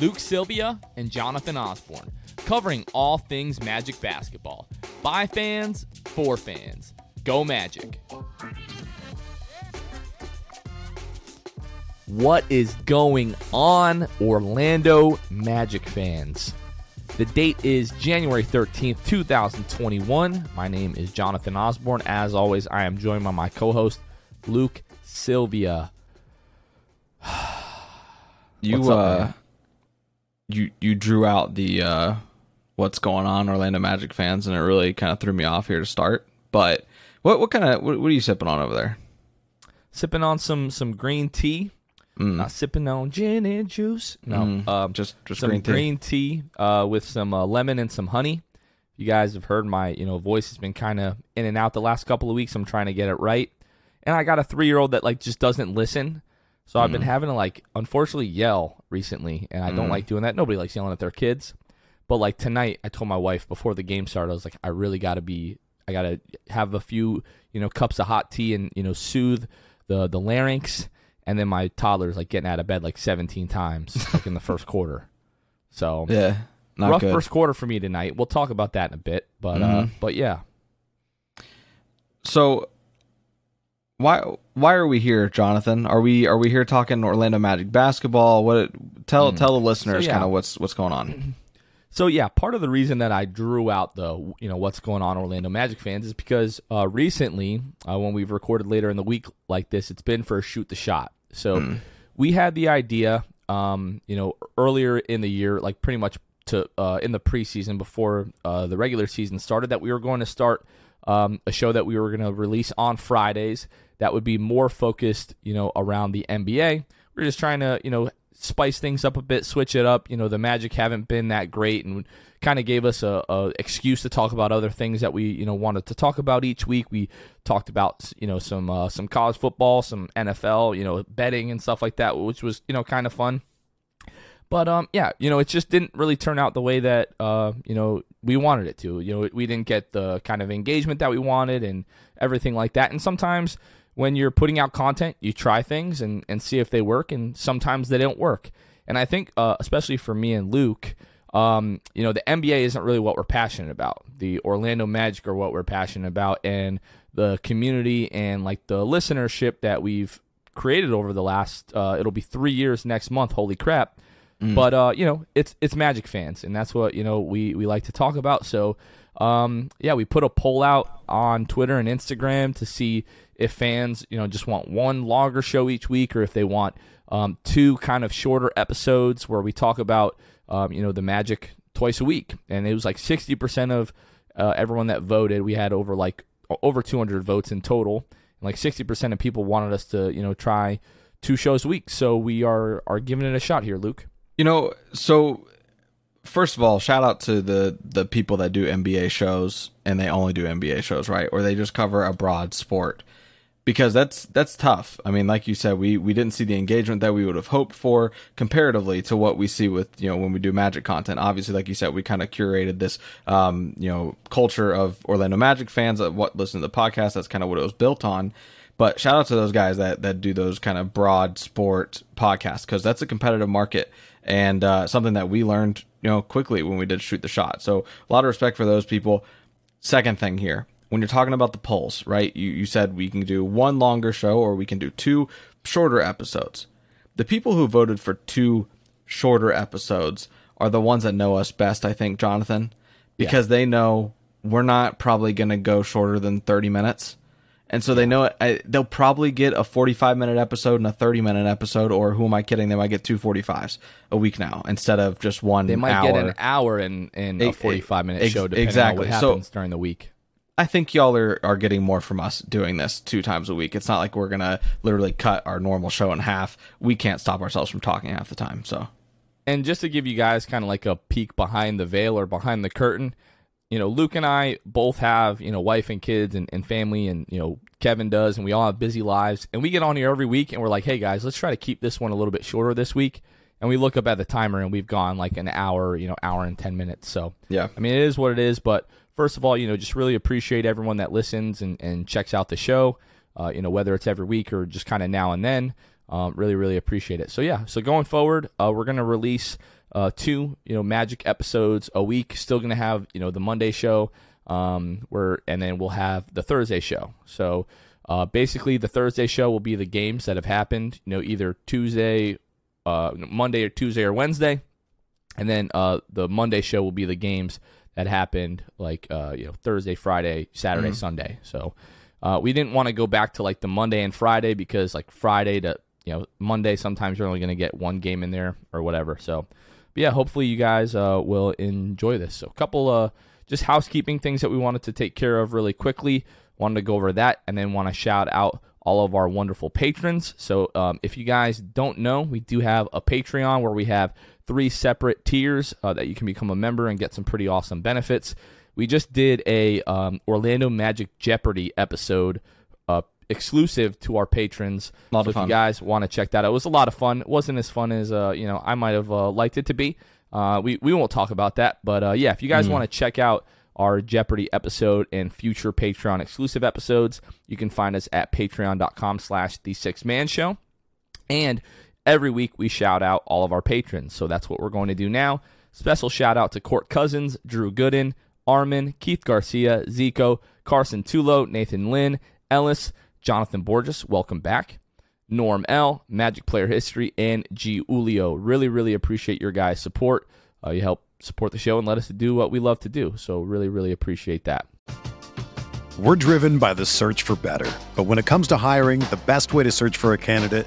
Luke Sylvia and Jonathan Osborne, covering all things Magic basketball. By fans, for fans. Go Magic. What is going on, Orlando Magic fans? The date is January 13th, 2021. My name is Jonathan Osborne. As always, I am joined by my co host, Luke Sylvia. You up, uh? You you drew out the uh what's going on Orlando Magic fans and it really kind of threw me off here to start. But what what kind of what, what are you sipping on over there? Sipping on some some green tea. Not sipping on gin and juice. No, Mm, um, just just some green tea. green tea uh, with some uh, lemon and some honey. You guys have heard my you know voice has been kind of in and out the last couple of weeks. I'm trying to get it right, and I got a three year old that like just doesn't listen. So I've been having to like unfortunately yell recently, and I don't like doing that. Nobody likes yelling at their kids, but like tonight, I told my wife before the game started, I was like, I really got to be, I got to have a few you know cups of hot tea and you know soothe the the larynx. And then my toddler's like getting out of bed like 17 times like in the first quarter. So Yeah. Not rough good. first quarter for me tonight. We'll talk about that in a bit, but uh, Mhm. but yeah, So why why are we here, Jonathan? Are we are we here talking Orlando Magic basketball? What tell tell the listeners yeah. kind of what's what's going on. So yeah, part of the reason that I drew out the you know what's going on Orlando Magic fans is because uh, recently uh, when we've recorded later in the week like this, it's been for a shoot the shot. So we had the idea, um, you know, earlier in the year, like pretty much to uh, in the preseason before uh, the regular season started, that we were going to start um, a show that we were going to release on Fridays that would be more focused, you know, around the NBA. We're just trying to, you know, spice things up a bit, switch it up. You know, the Magic haven't been that great, and kind of gave us a, a excuse to talk about other things that we, you know, wanted to talk about each week. We talked about, you know, some uh, some college football, some NFL, you know, betting and stuff like that, which was, you know, kind of fun. But um, yeah, you know, it just didn't really turn out the way that uh, you know, we wanted it to. You know, we didn't get the kind of engagement that we wanted and everything like that. And sometimes when you're putting out content, you try things and and see if they work, and sometimes they don't work. And I think, uh, especially for me and Luke, um, you know, the NBA isn't really what we're passionate about. The Orlando Magic are what we're passionate about, and the community and like the listenership that we've created over the last uh, it'll be three years next month. Holy crap! But uh, you know, it's it's Magic fans, and that's what you know we we like to talk about. So, um, yeah, we put a poll out on Twitter and Instagram to see if fans you know just want one longer show each week, or if they want um, two kind of shorter episodes where we talk about um, you know the Magic twice a week. And it was like sixty percent of uh, everyone that voted. We had over like over two hundred votes in total. And like sixty percent of people wanted us to you know try two shows a week. So we are are giving it a shot here, Luke. You know, so first of all, shout out to the the people that do NBA shows and they only do NBA shows, right? Or they just cover a broad sport. Because that's that's tough. I mean, like you said, we we didn't see the engagement that we would have hoped for comparatively to what we see with you know when we do Magic content. Obviously, like you said, we kind of curated this um, you know culture of Orlando Magic fans of what listen to the podcast. That's kind of what it was built on. But shout out to those guys that that do those kind of broad sport podcasts because that's a competitive market and uh, something that we learned you know quickly when we did shoot the shot. So a lot of respect for those people. Second thing here, when you're talking about the polls, right? You you said we can do one longer show or we can do two shorter episodes. The people who voted for two shorter episodes are the ones that know us best, I think, Jonathan, because yeah. they know we're not probably going to go shorter than 30 minutes. And so they know it, they'll probably get a 45 minute episode and a 30 minute episode, or who am I kidding? They might get two 45s a week now instead of just one. They might hour. get an hour in, in a 45 minute show, depending exactly. on what happens so, during the week. I think y'all are, are getting more from us doing this two times a week. It's not like we're gonna literally cut our normal show in half. We can't stop ourselves from talking half the time. So, and just to give you guys kind of like a peek behind the veil or behind the curtain, you know, Luke and I both have you know wife and kids and, and family, and you know Kevin does, and we all have busy lives. And we get on here every week, and we're like, hey guys, let's try to keep this one a little bit shorter this week. And we look up at the timer, and we've gone like an hour, you know, hour and ten minutes. So yeah, I mean, it is what it is, but first of all, you know, just really appreciate everyone that listens and, and checks out the show. Uh, you know, whether it's every week or just kind of now and then. Um, really, really appreciate it. So yeah, so going forward, uh, we're gonna release uh, two, you know, Magic episodes a week. Still gonna have you know the Monday show, um, where and then we'll have the Thursday show. So uh, basically, the Thursday show will be the games that have happened. You know, either Tuesday, uh, Monday or Tuesday or Wednesday, and then uh, the Monday show will be the games that happened like uh, you know Thursday, Friday, Saturday, mm-hmm. Sunday. So uh, we didn't want to go back to like the Monday and Friday because like Friday to you know Monday sometimes you're only going to get one game in there or whatever. So but yeah, hopefully you guys uh, will enjoy this. So a couple uh just housekeeping things that we wanted to take care of really quickly. Wanted to go over that and then want to shout out all of our wonderful patrons. So um, if you guys don't know, we do have a Patreon where we have three separate tiers uh, that you can become a member and get some pretty awesome benefits. We just did a um, Orlando Magic Jeopardy episode uh, exclusive to our patrons. so if you guys want to check that out, it was a lot of fun. It wasn't as fun as uh, you know I might have uh, liked it to be. Uh, we we won't talk about that, but uh, yeah, if you guys mm. want to check out our Jeopardy episode and future Patreon exclusive episodes, you can find us at patreon.com slash the sixth man show. And every week we shout out all of our patrons. So that's what we're going to do now. Special shout out to Court Cousins, Drew Gooden, Armin, Keith Garcia, Zico, Carson Tulo, Nathan Lynn, Ellis, Jonathan Borges, welcome back. Norm L, Magic Player History, and G Ulio. Really, really appreciate your guys' support. Uh, you help support the show and let us do what we love to do. So, really, really appreciate that. We're driven by the search for better. But when it comes to hiring, the best way to search for a candidate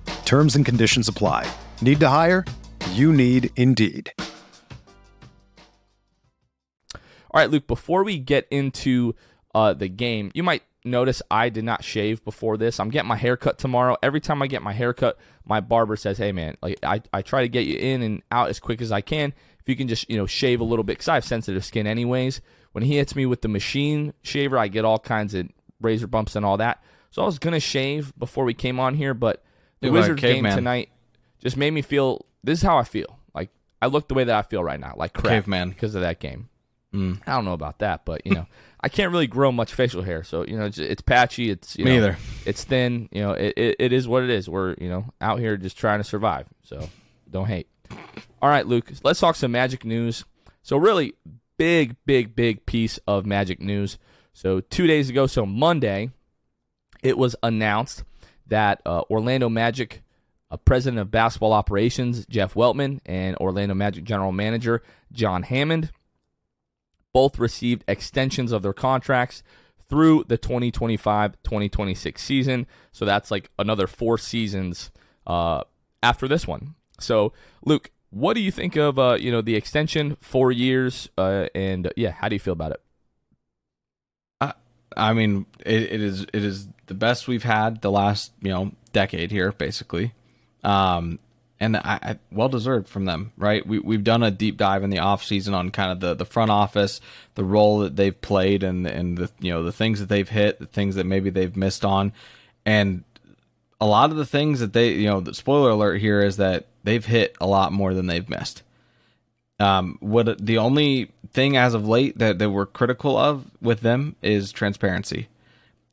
Terms and conditions apply. Need to hire? You need Indeed. All right, Luke, before we get into uh, the game, you might notice I did not shave before this. I'm getting my hair cut tomorrow. Every time I get my hair cut, my barber says, "Hey man, like I, I try to get you in and out as quick as I can. If you can just, you know, shave a little bit cuz I have sensitive skin anyways. When he hits me with the machine shaver, I get all kinds of razor bumps and all that. So I was going to shave before we came on here, but the Dude, Wizards game tonight just made me feel this is how I feel. Like I look the way that I feel right now, like crap caveman because of that game. Mm. I don't know about that, but you know, I can't really grow much facial hair, so you know it's, it's patchy. It's you Me know, either. It's thin. You know, it, it, it is what it is. We're you know out here just trying to survive. So don't hate. All right, Luke. Let's talk some Magic news. So really big, big, big piece of Magic news. So two days ago, so Monday, it was announced that uh, Orlando Magic uh, president of basketball operations Jeff Weltman and Orlando Magic general manager John Hammond both received extensions of their contracts through the 2025-2026 season. So that's like another four seasons uh, after this one. So Luke, what do you think of uh, you know the extension, four years, uh, and yeah, how do you feel about it? I mean, it, it is it is the best we've had the last you know decade here, basically, um, and I, I well deserved from them, right? We we've done a deep dive in the off season on kind of the, the front office, the role that they've played, and and the you know the things that they've hit, the things that maybe they've missed on, and a lot of the things that they you know the spoiler alert here is that they've hit a lot more than they've missed. Um, what the only thing as of late that, that we're critical of with them is transparency,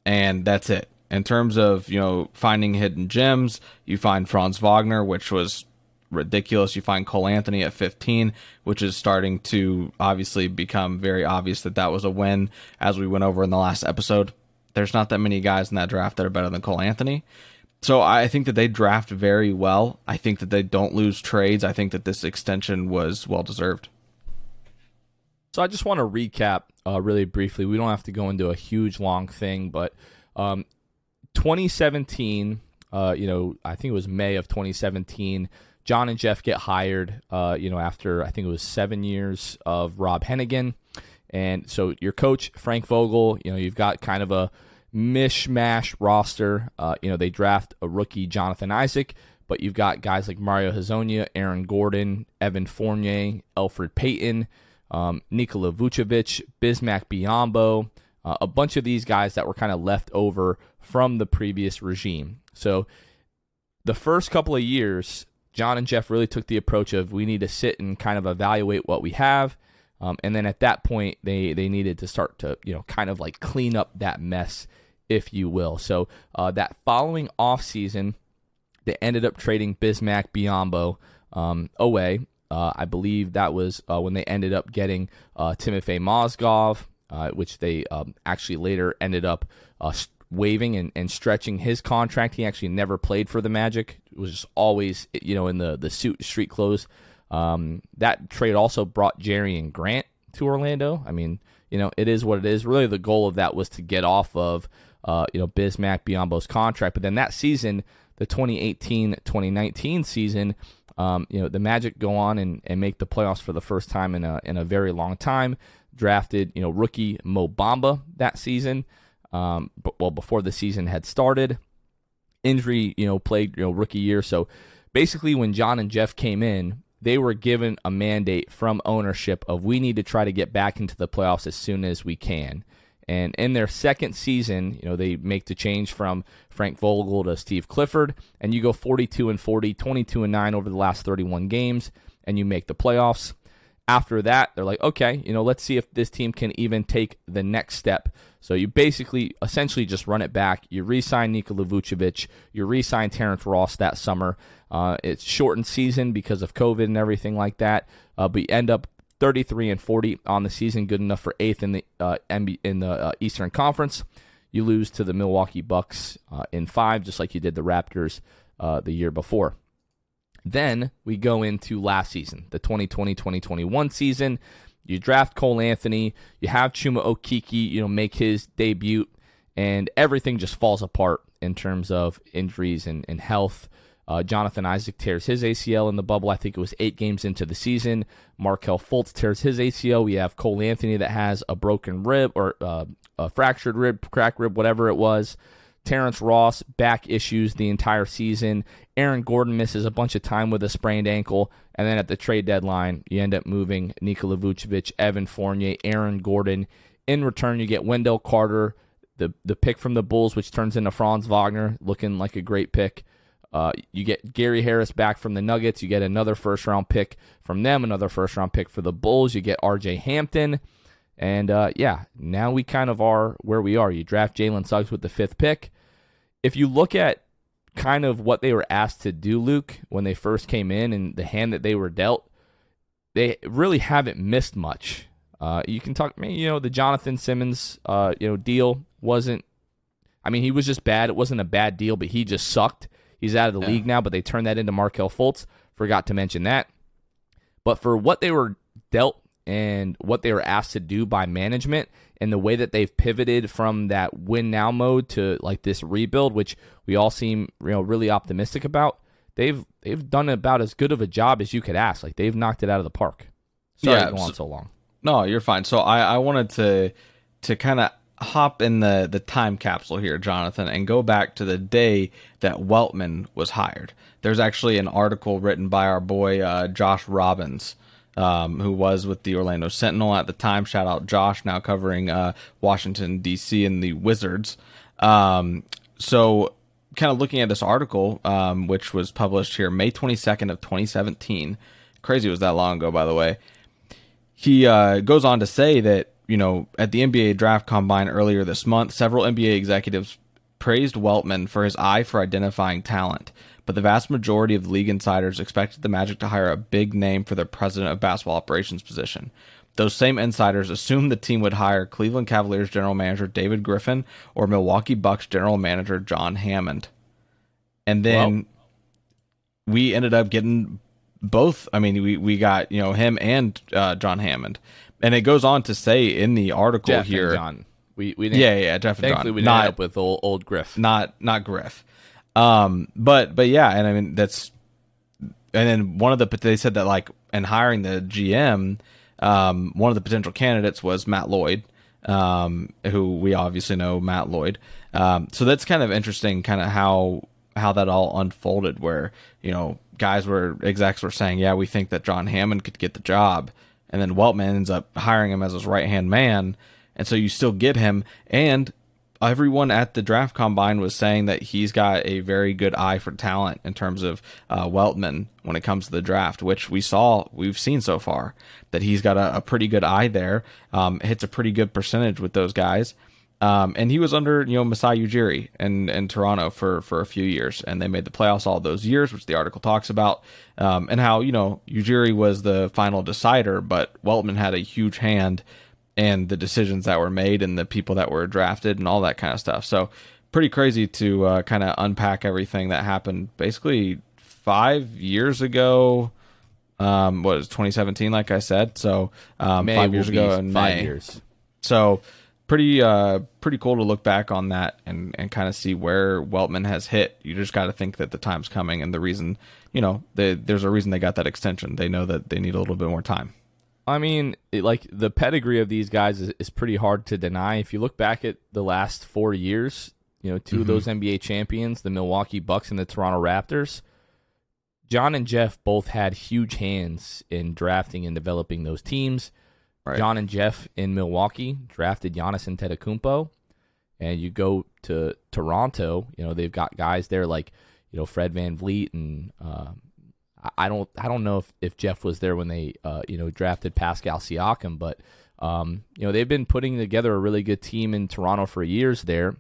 and that's it. In terms of you know finding hidden gems, you find Franz Wagner, which was ridiculous. You find Cole Anthony at 15, which is starting to obviously become very obvious that that was a win. As we went over in the last episode, there's not that many guys in that draft that are better than Cole Anthony. So I think that they draft very well. I think that they don't lose trades. I think that this extension was well deserved. So I just want to recap uh, really briefly. We don't have to go into a huge long thing, but um, 2017, uh, you know, I think it was May of 2017. John and Jeff get hired, uh, you know, after I think it was seven years of Rob Hennigan. And so your coach, Frank Vogel, you know, you've got kind of a mishmash roster. Uh, you know, they draft a rookie, Jonathan Isaac, but you've got guys like Mario Hezonja, Aaron Gordon, Evan Fournier, Elfrid Payton, um, Nikola Vucevic, Bismack Biyombo, uh, a bunch of these guys that were kind of left over from the previous regime. So the first couple of years, John and Jeff really took the approach of we need to sit and kind of evaluate what we have. Um, and then at that point, they, they needed to start to, you know, kind of like clean up that mess, if you will. So uh, that following offseason, they ended up trading Bismack Biyombo um, away. Uh, I believe that was uh, when they ended up getting uh, Timofey Mozgov, uh, which they um, actually later ended up uh, waiving and, and stretching his contract. He actually never played for the Magic. It was just always, you know, in the, the suit street clothes. Um, that trade also brought Jerian Grant to Orlando. I mean, you know, it is what it is. Really, the goal of that was to get off of, uh, you know, Bismack Biyombo's contract. But then that season, the 2018-2019 season, um, you know, the Magic go on and, and make the playoffs for the first time in a in a very long time. Drafted, you know, rookie Mo Bamba that season. Um, but well, before the season had started, injury, you know, played, you know, rookie year. So basically, when John and Jeff came in, they were given a mandate from ownership of we need to try to get back into the playoffs as soon as we can. And in their second season, you know, they make the change from Frank Vogel to Steve Clifford, and you go 42 and 40, 22 and 9 over the last 31 games, and you make the playoffs. After that, they're like, okay, you know, let's see if this team can even take the next step. So you basically, essentially, just run it back. You re-sign Nikola Vucevic. You re-sign Terrence Ross that summer. Uh, it's shortened season because of COVID and everything like that. Uh, but you end up 33 and 40 on the season, good enough for eighth in the uh, MB, in the uh, Eastern Conference. You lose to the Milwaukee Bucks uh, in five, just like you did the Raptors uh, the year before. Then we go into last season, the 2020-2021 season. You draft Cole Anthony, you have Chuma Okeke, you know, make his debut, and everything just falls apart in terms of injuries and, and health. Uh, Jonathan Isaac tears his ACL in the bubble. I think it was eight games into the season. Markelle Fultz tears his ACL. We have Cole Anthony that has a broken rib or uh, a fractured rib, crack rib, whatever it was. Terrence Ross back issues the entire season. Aaron Gordon misses a bunch of time with a sprained ankle, and then at the trade deadline, you end up moving Nikola Vucevic, Evan Fournier, Aaron Gordon. In return, you get Wendell Carter, the the pick from the Bulls, which turns into Franz Wagner, looking like a great pick. Uh, you get Gary Harris back from the Nuggets. You get another first round pick from them, another first round pick for the Bulls. You get R.J. Hampton. And uh, yeah, now we kind of are where we are. You draft Jalen Suggs with the fifth pick. If you look at kind of what they were asked to do, Luke, when they first came in and the hand that they were dealt, they really haven't missed much. Uh, you can talk, you know, the Jonathan Simmons, uh, you know, deal wasn't. I mean, he was just bad. It wasn't a bad deal, but he just sucked. He's out of the yeah. league now, but they turned that into Markelle Fultz. Forgot to mention that. But for what they were dealt and what they were asked to do by management and the way that they've pivoted from that win now mode to like this rebuild, which we all seem you know really optimistic about, they've they've done about as good of a job as you could ask. Like they've knocked it out of the park. Sorry yeah, to go on so long. No, you're fine. So I, I wanted to to kind of hop in the the time capsule here, Jonathan, and go back to the day that Weltman was hired. There's actually an article written by our boy uh, Josh Robbins. Um, who was with the Orlando Sentinel at the time? Shout out Josh, now covering uh, Washington D.C. and the Wizards. Um, so, kind of looking at this article, um, which was published here May 22nd of 2017. Crazy was that long ago, by the way he uh, goes on to say that you know at the NBA draft combine earlier this month, several NBA executives praised Weltman for his eye for identifying talent, but the vast majority of league insiders expected the Magic to hire a big name for their president of basketball operations position. Those same insiders assumed the team would hire Cleveland Cavaliers general manager David Griffin or Milwaukee Bucks general manager John Hammond. And then well, we ended up getting both. I mean, we we got you know him and uh, John Hammond, and it goes on to say in the article Jeff here. John. We we yeah yeah Jeff and John. we not, end up with old, old Griff. Not not Griff. Um, but but yeah, and I mean that's, and then one of the they said that like in hiring the GM, um, one of the potential candidates was Matt Lloyd. Um, who we obviously know Matt Lloyd. Um, so that's kind of interesting, kind of how how that all unfolded. Where you know guys were execs were saying, yeah, we think that John Hammond could get the job, and then Weltman ends up hiring him as his right hand man, and so you still get him. And everyone at the draft combine was saying that he's got a very good eye for talent in terms of uh, Weltman when it comes to the draft, which we saw, we've seen so far that he's got a, a pretty good eye there. Um, hits a pretty good percentage with those guys. Um, and he was under you know Masai Ujiri in, in Toronto for for a few years, and they made the playoffs all those years, which the article talks about, um, and how you know Ujiri was the final decider, but Weltman had a huge hand in the decisions that were made and the people that were drafted and all that kind of stuff. So pretty crazy to uh, kind of unpack everything that happened basically five years ago. Um, what was 2017? Like I said, so um, five years ago in five May. years. So pretty uh pretty cool to look back on that and and kind of see where Weltman has hit. You just got to think that the time's coming and the reason, you know, they, there's a reason they got that extension. They know that they need a little bit more time. I mean, it, like the pedigree of these guys is, is pretty hard to deny. If you look back at the last four years, you know, 2 mm-hmm. of those NBA champions, the Milwaukee Bucks and the Toronto Raptors, John and Jeff both had huge hands in drafting and developing those teams. Right. John and Jeff in Milwaukee drafted Giannis and Antetokounmpo, and you go to Toronto. You know they've got guys there like you know Fred Van VanVleet, and uh, I don't I don't know if, if Jeff was there when they uh, you know drafted Pascal Siakam, but um, you know they've been putting together a really good team in Toronto for years there.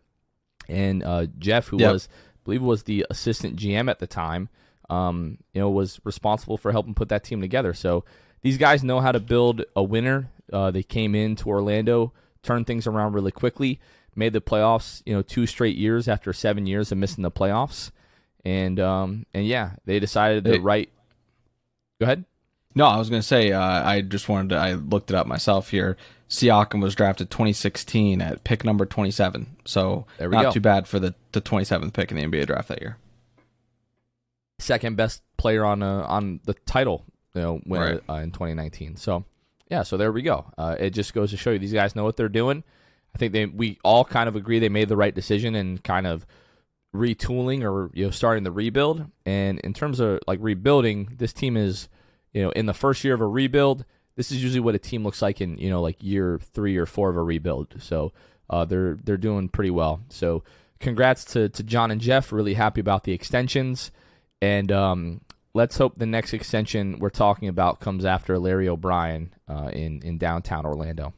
And uh, Jeff, who yep. was I believe was the assistant GM at the time, um, you know was responsible for helping put that team together. So these guys know how to build a winner. Uh, they came into Orlando, turned things around really quickly, made the playoffs. You know, two straight years after seven years of missing the playoffs, and um, and yeah, they decided to write. Go ahead. No, I was going to say uh, I just wanted to. I looked it up myself here. Siakam was drafted 2016 at pick number 27, so not go. too bad for the the 27th pick in the NBA draft that year. Second best player on uh, on the title, you know, winner right. uh, in 2019. So yeah, so there we go. Uh, it just goes to show you these guys know what they're doing. I think they we all kind of agree they made the right decision and kind of retooling or you know starting the rebuild. And in terms of like rebuilding, this team is you know in the first year of a rebuild. This is usually what a team looks like in you know like year three or four of a rebuild. So uh, they're they're doing pretty well. So congrats to to John and Jeff. Really happy about the extensions. And um, let's hope the next extension we're talking about comes after Larry O'Brien uh, in in downtown Orlando.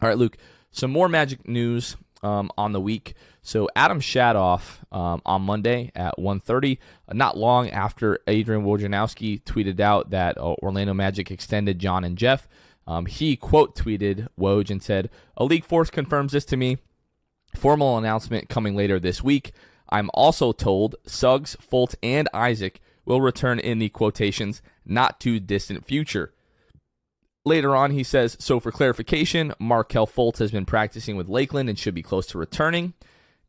All right, Luke. Some more Magic news um, on the week. So Adam Shadoff um, on Monday at 1:30, uh, not long after Adrian Wojnarowski tweeted out that uh, Orlando Magic extended John and Jeff. Um, he quote tweeted Woj and said, "A league force confirms this to me. Formal announcement coming later this week. I'm also told Suggs, Fultz, and Isaac will return in the quotations not too distant future." Later on, he says, so for clarification, Markelle Fultz has been practicing with Lakeland and should be close to returning.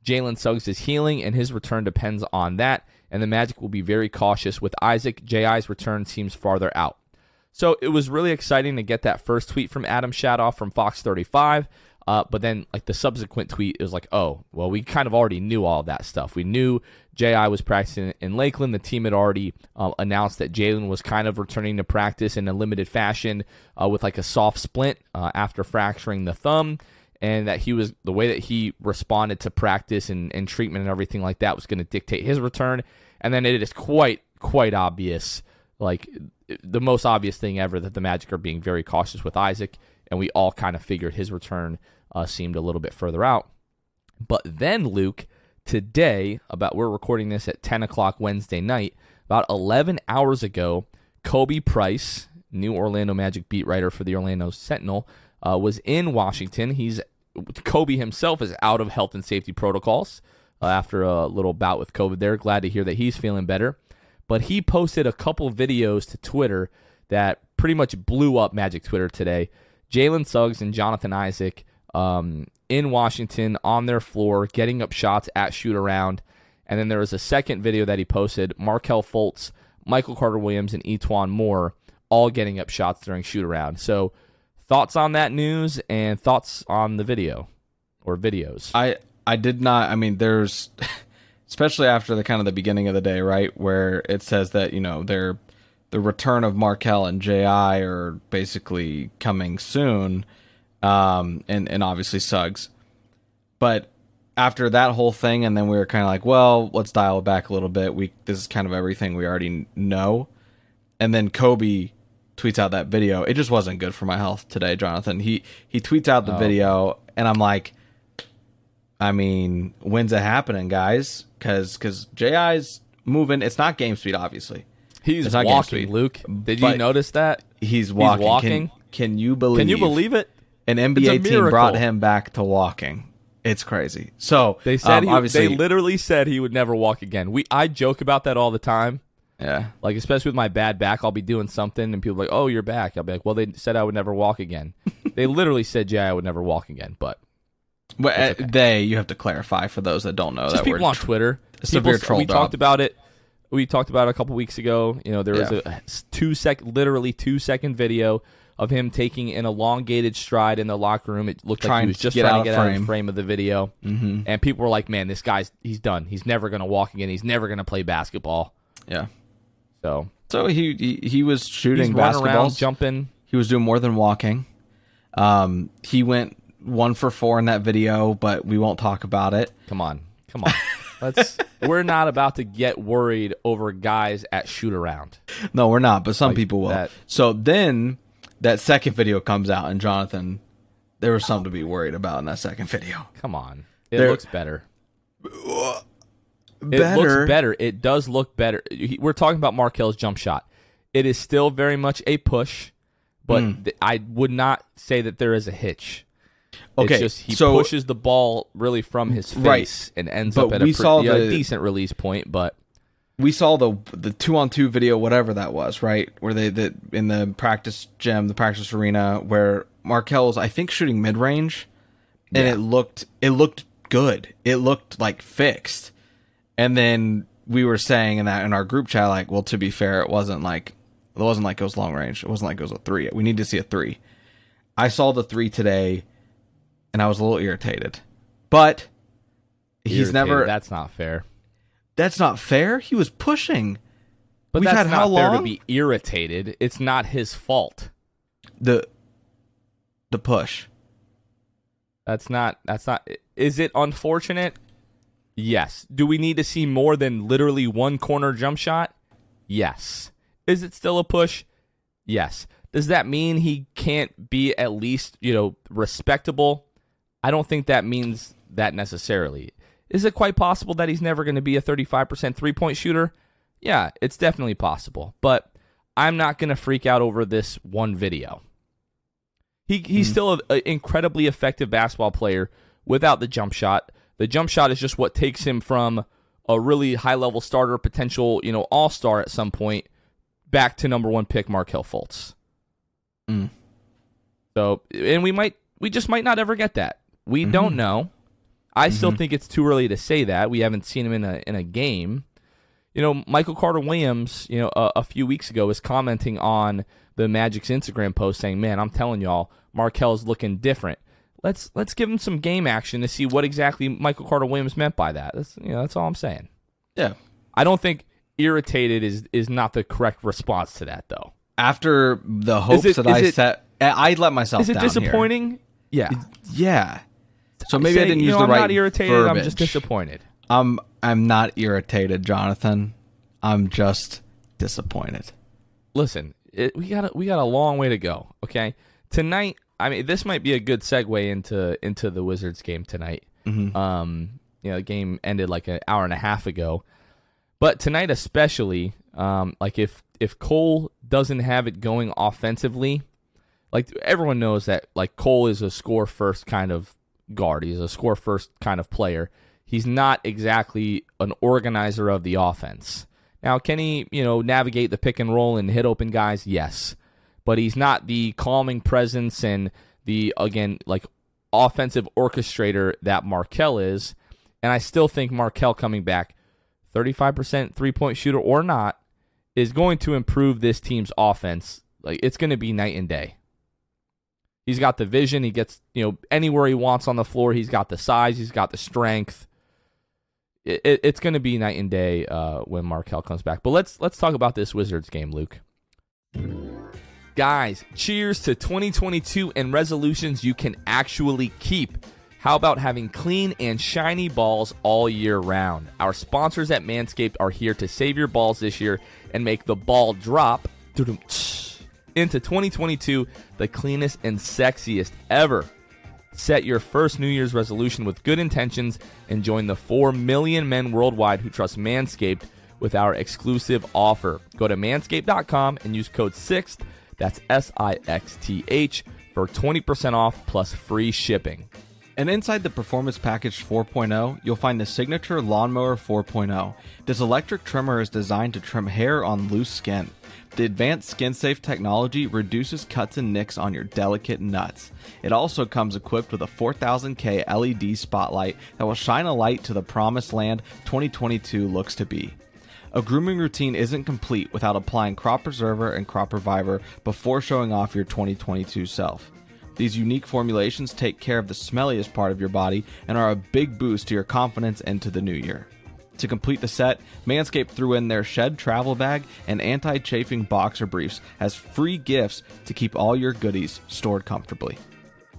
Jalen Suggs is healing, and his return depends on that. And the Magic will be very cautious with Isaac. J.I.'s return seems farther out. So it was really exciting to get that first tweet from Adam Shadoff from Fox 35. Uh, but then, like the subsequent tweet, was like, oh, well, we kind of already knew all that stuff. We knew J.I. was practicing in Lakeland. The team had already uh, announced that Jalen was kind of returning to practice in a limited fashion uh, with like a soft splint uh, after fracturing the thumb. And that he was the way that he responded to practice and, and treatment and everything like that was going to dictate his return. And then it is quite, quite obvious, like the most obvious thing ever, that the Magic are being very cautious with Isaac. And we all kind of figured his return uh, seemed a little bit further out. But then, Luke, today, about we're recording this at 10 o'clock Wednesday night, about 11 hours ago, Khobi Price, new Orlando Magic beat writer for the Orlando Sentinel, uh, was in Washington. He's Khobi himself is out of health and safety protocols uh, after a little bout with COVID. There, glad to hear that he's feeling better. But he posted a couple videos to Twitter that pretty much blew up Magic Twitter today. Jalen Suggs and Jonathan Isaac um, in Washington on their floor, getting up shots at shoot around. And then there was a second video that he posted Markelle Fultz, Michael Carter Williams, and E'Twaun Moore all getting up shots during shoot around. So, thoughts on that news and thoughts on the video or videos? I I did not. I mean, there's especially after the kind of the beginning of the day, right, where it says that you know they're the return of Markelle and Ji are basically coming soon um, and and obviously Suggs. But after that whole thing, and then we were kind of like, well, let's dial it back a little bit. We this is kind of everything we already know. And then Khobi tweets out that video. It just wasn't good for my health today, Jonathan. He he tweets out the oh. video, and I'm like, I mean, when's it happening, guys? Because because Ji's moving. It's not game speed, obviously. He's it's not walking, Luke. Did you notice that? He's walking. He's walking. Can, can you believe? It? Can you believe it? An NBA team brought him back to walking. It's crazy. So they said um, he, obviously they literally said he would never walk again. We I joke about that all the time. Yeah. Like especially with my bad back, I'll be doing something and people are like, "Oh, you're back." I'll be like, "Well, they said I would never walk again." they literally said, "Yeah, I would never walk again." But well, uh, okay. they you have to clarify for those that don't know Just that people on Twitter. Severe people, troll We job. talked about it. We talked about it a couple weeks ago. You know, there was yeah. a two sec, literally two second video of him taking an elongated stride in the locker room. It looked trying like he was just trying to get out of the frame of the video. Mm-hmm. And people were like, man, this guy's, he's done. He's never going to walk again. He's never going to play basketball. Yeah. So. So he he, he was shooting basketballs, jumping. He was doing more than walking. Um, he went one for four in that video, but we won't talk about it. Come on, come on. Let's. we're not about to get worried over guys at shoot around. No, we're not. But some like people will. That. So then that second video comes out, and Jonathan, there was something to be worried about in that second video. Come on, it there, looks better. better. It looks better. It does look better. We're talking about Markelle's jump shot. It is still very much a push, but mm. th- I would not say that there is a hitch. Okay, it's just he so, pushes the ball really from his face right. and ends but up at a, pre- the, decent release point. But we saw the the two on two video, whatever that was, right? Where they that in the practice gym, the practice arena, where Markelle's I think shooting mid range, and yeah. it looked it looked good. It looked like fixed, and then we were saying in that in our group chat, like, well, to be fair, it wasn't like it wasn't like it was long range. It wasn't like it was a three. We need to see a three. I saw the three today, and I was a little irritated, but he's irritated. never. That's not fair. That's not fair. He was pushing. But We've that's had not how fair long? to be irritated. It's not his fault. The the push. That's not that's not is it unfortunate? Yes. Do we need to see more than literally one corner jump shot? Yes. Is it still a push? Yes. Does that mean he can't be at least, you know, respectable? I don't think that means that necessarily. Is it quite possible that he's never going to be a 35% three point shooter? Yeah, it's definitely possible. But I'm not going to freak out over this one video. He, he's mm still an incredibly effective basketball player without the jump shot. The jump shot is just what takes him from a really high level starter, potential, you know, all star at some point, back to number one pick Markelle Fultz. Mm. So, and we might, we just might not ever get that. We mm-hmm. don't know. I mm-hmm. still think it's too early to say that. We haven't seen him in a in a game. You know, Michael Carter Williams, you know, a, a few weeks ago was commenting on the Magic's Instagram post saying, "Man, I'm telling y'all, Markelle's looking different." Let's let's give him some game action to see what exactly Michael Carter Williams meant by that. That's you know, that's all I'm saying. Yeah. I don't think irritated is is not the correct response to that though after the hopes it, that I it, set, I let myself. Is it disappointing? Here. Yeah, yeah. So maybe Saying, I didn't use know, the I'm right. I'm not irritated. Verbiage. I'm just disappointed. I'm I'm not irritated, Jonathan. I'm just disappointed. Listen, it, we got a, we got a long way to go. Okay, tonight. I mean, this might be a good segue into into the Wizards game tonight. Mm-hmm. Um, you know, the game ended like an hour and a half ago, but tonight especially, um, like if if Cole doesn't have it going offensively, like everyone knows that like Cole is a score first kind of guard. He's a score first kind of player. He's not exactly an organizer of the offense. Now, can he, you know, navigate the pick and roll and hit open guys? Yes. But he's not the calming presence and the again like offensive orchestrator that Markelle is. And I still think Markelle coming back 35% three-point shooter or not is going to improve this team's offense. Like it's going to be night and day. He's got the vision. He gets you know anywhere he wants on the floor. He's got the size. He's got the strength. It, it, it's going to be night and day uh, when Markelle comes back. But let's let's talk about this Wizards game, Luke. Guys, cheers to 2022 and resolutions you can actually keep. How about having clean and shiny balls all year round? Our sponsors at Manscaped are here to save your balls this year and make the ball drop into 2022 the cleanest and sexiest ever. Set your first New Year's resolution with good intentions and join the 4 million men worldwide who trust Manscaped with our exclusive offer. Go to manscaped.com and use code 6th, that's S I X T H, for 20% off plus free shipping. And inside the Performance Package 4.0, you'll find the Signature Lawnmower 4.0. This electric trimmer is designed to trim hair on loose skin. The advanced skin safe technology reduces cuts and nicks on your delicate nuts. It also comes equipped with a 4000K LED spotlight that will shine a light to the promised land 2022 looks to be. A grooming routine isn't complete without applying Crop Preserver and Crop Reviver before showing off your 2022 self. These unique formulations take care of the smelliest part of your body and are a big boost to your confidence into the new year. To complete the set, Manscaped threw in their shed travel bag and anti chafing boxer briefs as free gifts to keep all your goodies stored comfortably.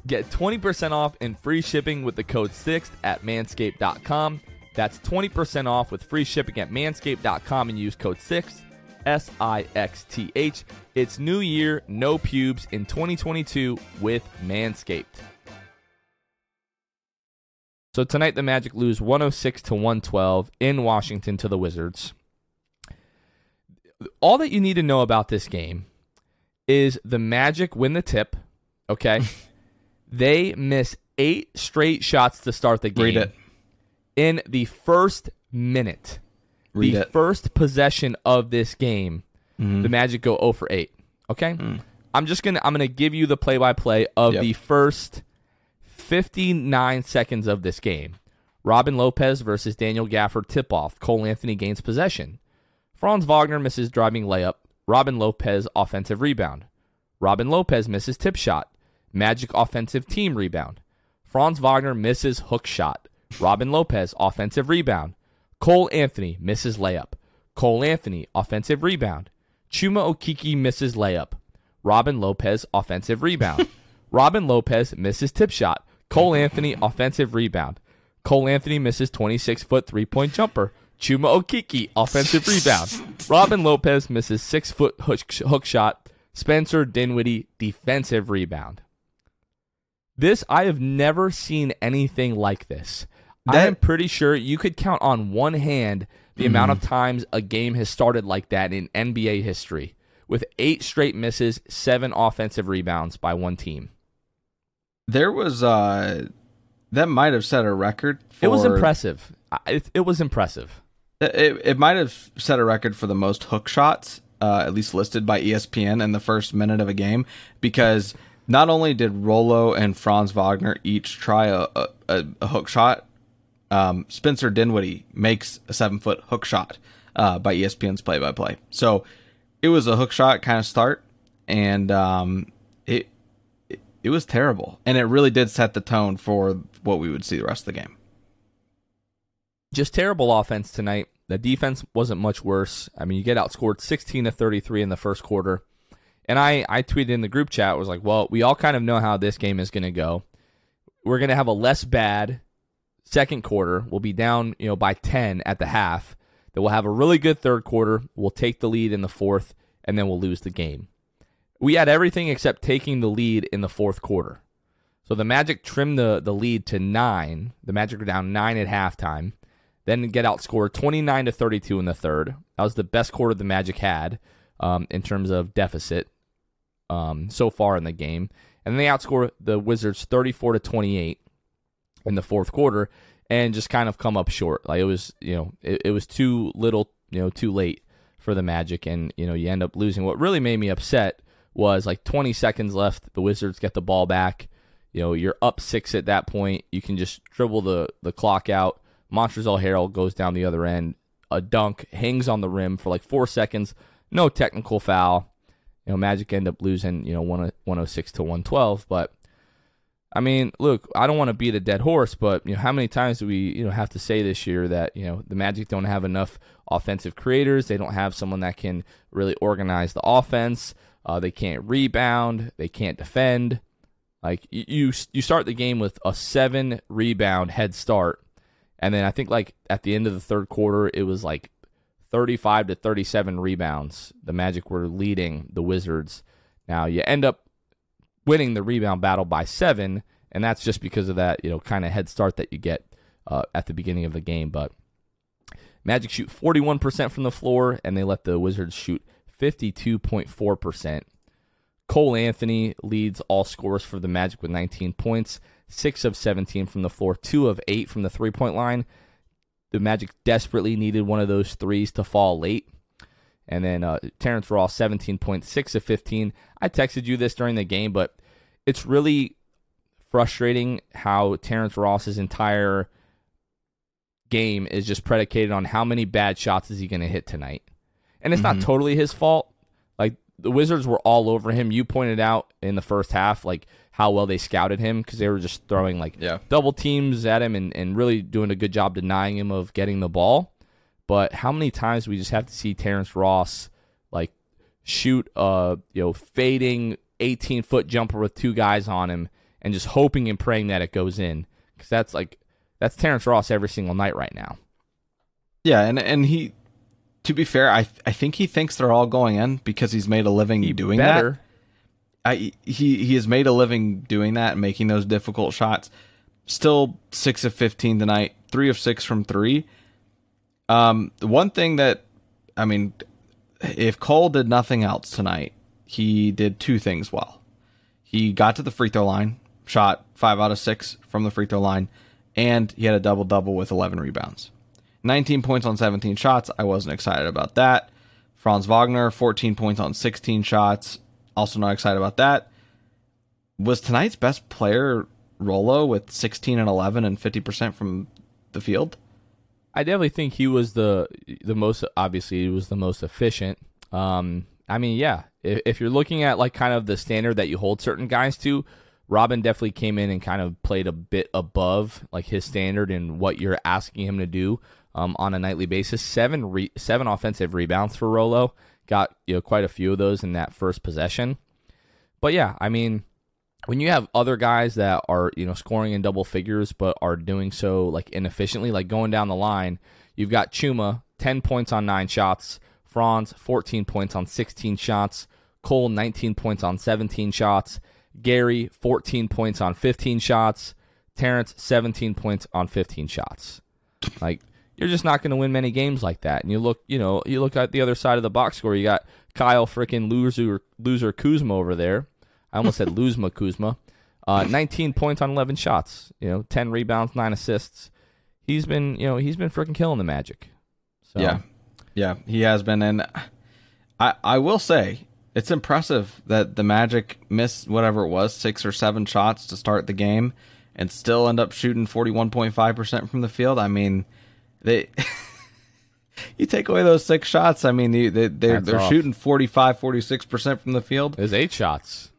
Get 20% off and free shipping with the code 6th at manscaped.com. That's 20% off with free shipping at manscaped.com and use code 6th S I X T H. It's New Year, no pubes in 2022 with Manscaped. So tonight the Magic lose 106 to 112 in Washington to the Wizards. All that you need to know about this game is the Magic win the tip, okay? they miss 8 straight shots to start the game. Read it. In the first minute. Read the it. first possession of this game, mm-hmm. the Magic go 0 for 8. Okay? Mm. I'm just gonna I'm gonna give you the play by play of yep. the first 59 seconds of this game. Robin Lopez versus Daniel Gafford tip off. Cole Anthony gains possession. Franz Wagner misses driving layup. Robin Lopez offensive rebound. Robin Lopez misses tip shot. Magic offensive team rebound. Franz Wagner misses hook shot. Robin Lopez offensive rebound. Cole Anthony misses layup. Cole Anthony, offensive rebound. Chuma Okeke misses layup. Robin Lopez, offensive rebound. Robin Lopez misses tip shot. Cole Anthony, offensive rebound. Cole Anthony misses 26 foot three point jumper. Chuma Okeke offensive rebound. Robin Lopez misses six foot hook, hook shot. Spencer Dinwiddie defensive rebound. This I have never seen anything like this. I am pretty sure you could count on one hand the amount of mm-hmm. times a game has started like that in NBA history, with eight straight misses, seven offensive rebounds by one team. There was uh that might have set a record. For, It was impressive. It, it was impressive. It, it might have set a record for the most hook shots, uh, at least listed by ESPN in the first minute of a game, because not only did Rolo and Franz Wagner each try a, a, a hook shot, um, Spencer Dinwiddie makes a seven foot hook shot uh, by ESPN's play by play. So it was a hook shot kind of start, and um, it, was terrible, and it really did set the tone for what we would see the rest of the game. just terrible offense tonight. The defense wasn't much worse. I mean, you get outscored 16 to 33 in the first quarter. And I, I tweeted in the group chat, was like, well, we all kind of know how this game is going to go. We're going to have a less bad second quarter. We'll be down, you know, by 10 at the half. Then we'll have a really good third quarter. We'll take the lead in the fourth, and then we'll lose the game. We had everything except taking the lead in the fourth quarter. So the Magic trimmed the, the lead to nine. The Magic were down nine at halftime then get outscored 29 to 32 in the third. That was the best quarter the Magic had um, in terms of deficit um, so far in the game. And then they outscore the Wizards 34 to 28 in the fourth quarter and just kind of come up short. Like it was, you know, it, it was too little, you know, too late for the Magic, and you know, you end up losing. What really made me upset was like 20 seconds left. The Wizards get the ball back. You know, you're up six at that point. You can just dribble the the clock out. Montrezl Harrell goes down the other end, a dunk, hangs on the rim for like four seconds, no technical foul. You know, Magic end up losing, you know, 106 to 112. But I mean, look, I don't want to beat a dead horse, but you know, how many times do we, you know, have to say this year that you know the Magic don't have enough offensive creators? They don't have someone that can really organize the offense. Uh, they can't rebound. They can't defend. Like you, you, start the game with a seven rebound head start and then I think like at the end of the third quarter, it was like 35 to 37 rebounds. The Magic were leading the Wizards. Now you end up winning the rebound battle by seven, and that's just because of that you know kind of head start that you get uh, at the beginning of the game. But Magic shoot 41% from the floor, and they let the Wizards shoot 52.4%. Cole Anthony leads all scorers for the Magic with 19 points, 6 of 17 from the floor, 2 of 8 from the three point line. The Magic desperately needed one of those threes to fall late. And then uh, Terrence Ross, 17.6 of 15. I texted you this during the game, but it's really frustrating how Terrence Ross's entire game is just predicated on how many bad shots is he going to hit tonight. And it's not mm-hmm. totally his fault. Like the Wizards were all over him. You pointed out in the first half, like how well they scouted him because they were just throwing like Yeah. double teams at him and, and really doing a good job denying him of getting the ball. But how many times we just have to see Terrence Ross like shoot a you know fading 18 foot jumper with two guys on him and just hoping and praying that it goes in because that's like that's Terrence Ross every single night right now. Yeah, and and he, to be fair, I I think he thinks they're all going in because he's made a living doing that. I he he has made a living doing that and making those difficult shots. Still six of fifteen tonight, three of six from three. Um, the one thing that I mean, if Cole did nothing else tonight, he did two things well. He got to the free throw line, shot five out of six from the free throw line, and he had a double double with eleven rebounds. 19 points on 17 shots. I wasn't excited about that. Franz Wagner, 14 points on 16 shots. Also not excited about that. Was tonight's best player Rolo with 16 and 11 and 50% from the field? I definitely think he was the the most obviously he was the most efficient. Um, I mean, yeah, if, if you're looking at like kind of the standard that you hold certain guys to, Robin definitely came in and kind of played a bit above like his standard and what you're asking him to do um, on a nightly basis. Seven re- seven offensive rebounds for Rolo, got you know quite a few of those in that first possession. But yeah, I mean, when you have other guys that are you know scoring in double figures but are doing so like inefficiently, like going down the line, you've got Chuma ten points on nine shots, Franz fourteen points on sixteen shots, Cole 19 points on 17 shots. Gary 14 points on 15 shots. Terrence 17 points on 15 shots. Like you're just not going to win many games like that. And you look, you know, you look at the other side of the box score. You got Kyle freaking loser loser Kuzma over there. I almost said Luzma Kuzma. Uh, 19 points on 11 shots. You know, 10 rebounds, nine assists. He's been, you know, he's been freaking killing the Magic. So. Yeah, yeah, he has been, and I I will say it's impressive that the Magic missed whatever it was six or seven shots to start the game, and still end up shooting 41.5 percent from the field. I mean, they. you take away those six shots. I mean, they, they they're, they're shooting 45, 46 percent from the field. It was eight shots.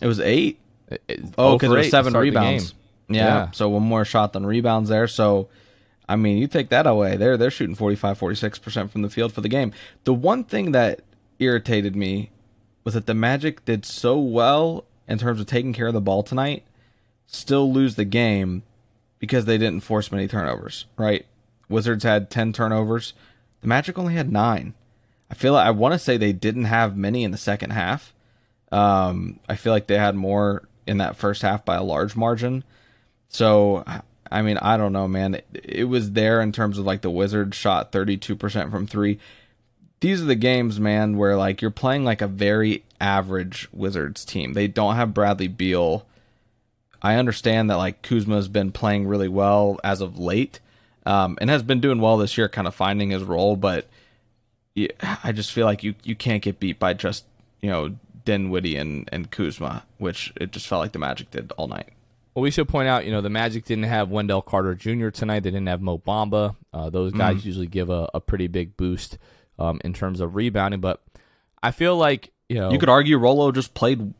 It was eight. It, it, oh, oh because there's seven rebounds. Yeah, yeah, so one more shot than rebounds there. So, I mean, you take that away, they're they're shooting 45, 46 percent from the field for the game. The one thing that irritated me was that the Magic did so well in terms of taking care of the ball tonight, still lose the game because they didn't force many turnovers. Right? Wizards had ten turnovers. The Magic only had nine. I feel like I want to say they didn't have many in the second half. Um, I feel like they had more in that first half by a large margin. So, I mean, I don't know, man. It, it was there in terms of like the Wizards shot 32% from three. These are the games, man, where like you're playing like a very average Wizards team. They don't have Bradley Beal. I understand that like Kuzma's been playing really well as of late, um, and has been doing well this year, kind of finding his role. But yeah, I just feel like you you can't get beat by just you know Dinwiddie and, and Kuzma, which it just felt like the Magic did all night. Well, we should point out, you know, the Magic didn't have Wendell Carter Jr. tonight. They didn't have Mo Bamba. Uh, those guys mm usually give a, a, pretty big boost um, in terms of rebounding. But I feel like you know you could argue Rolo just played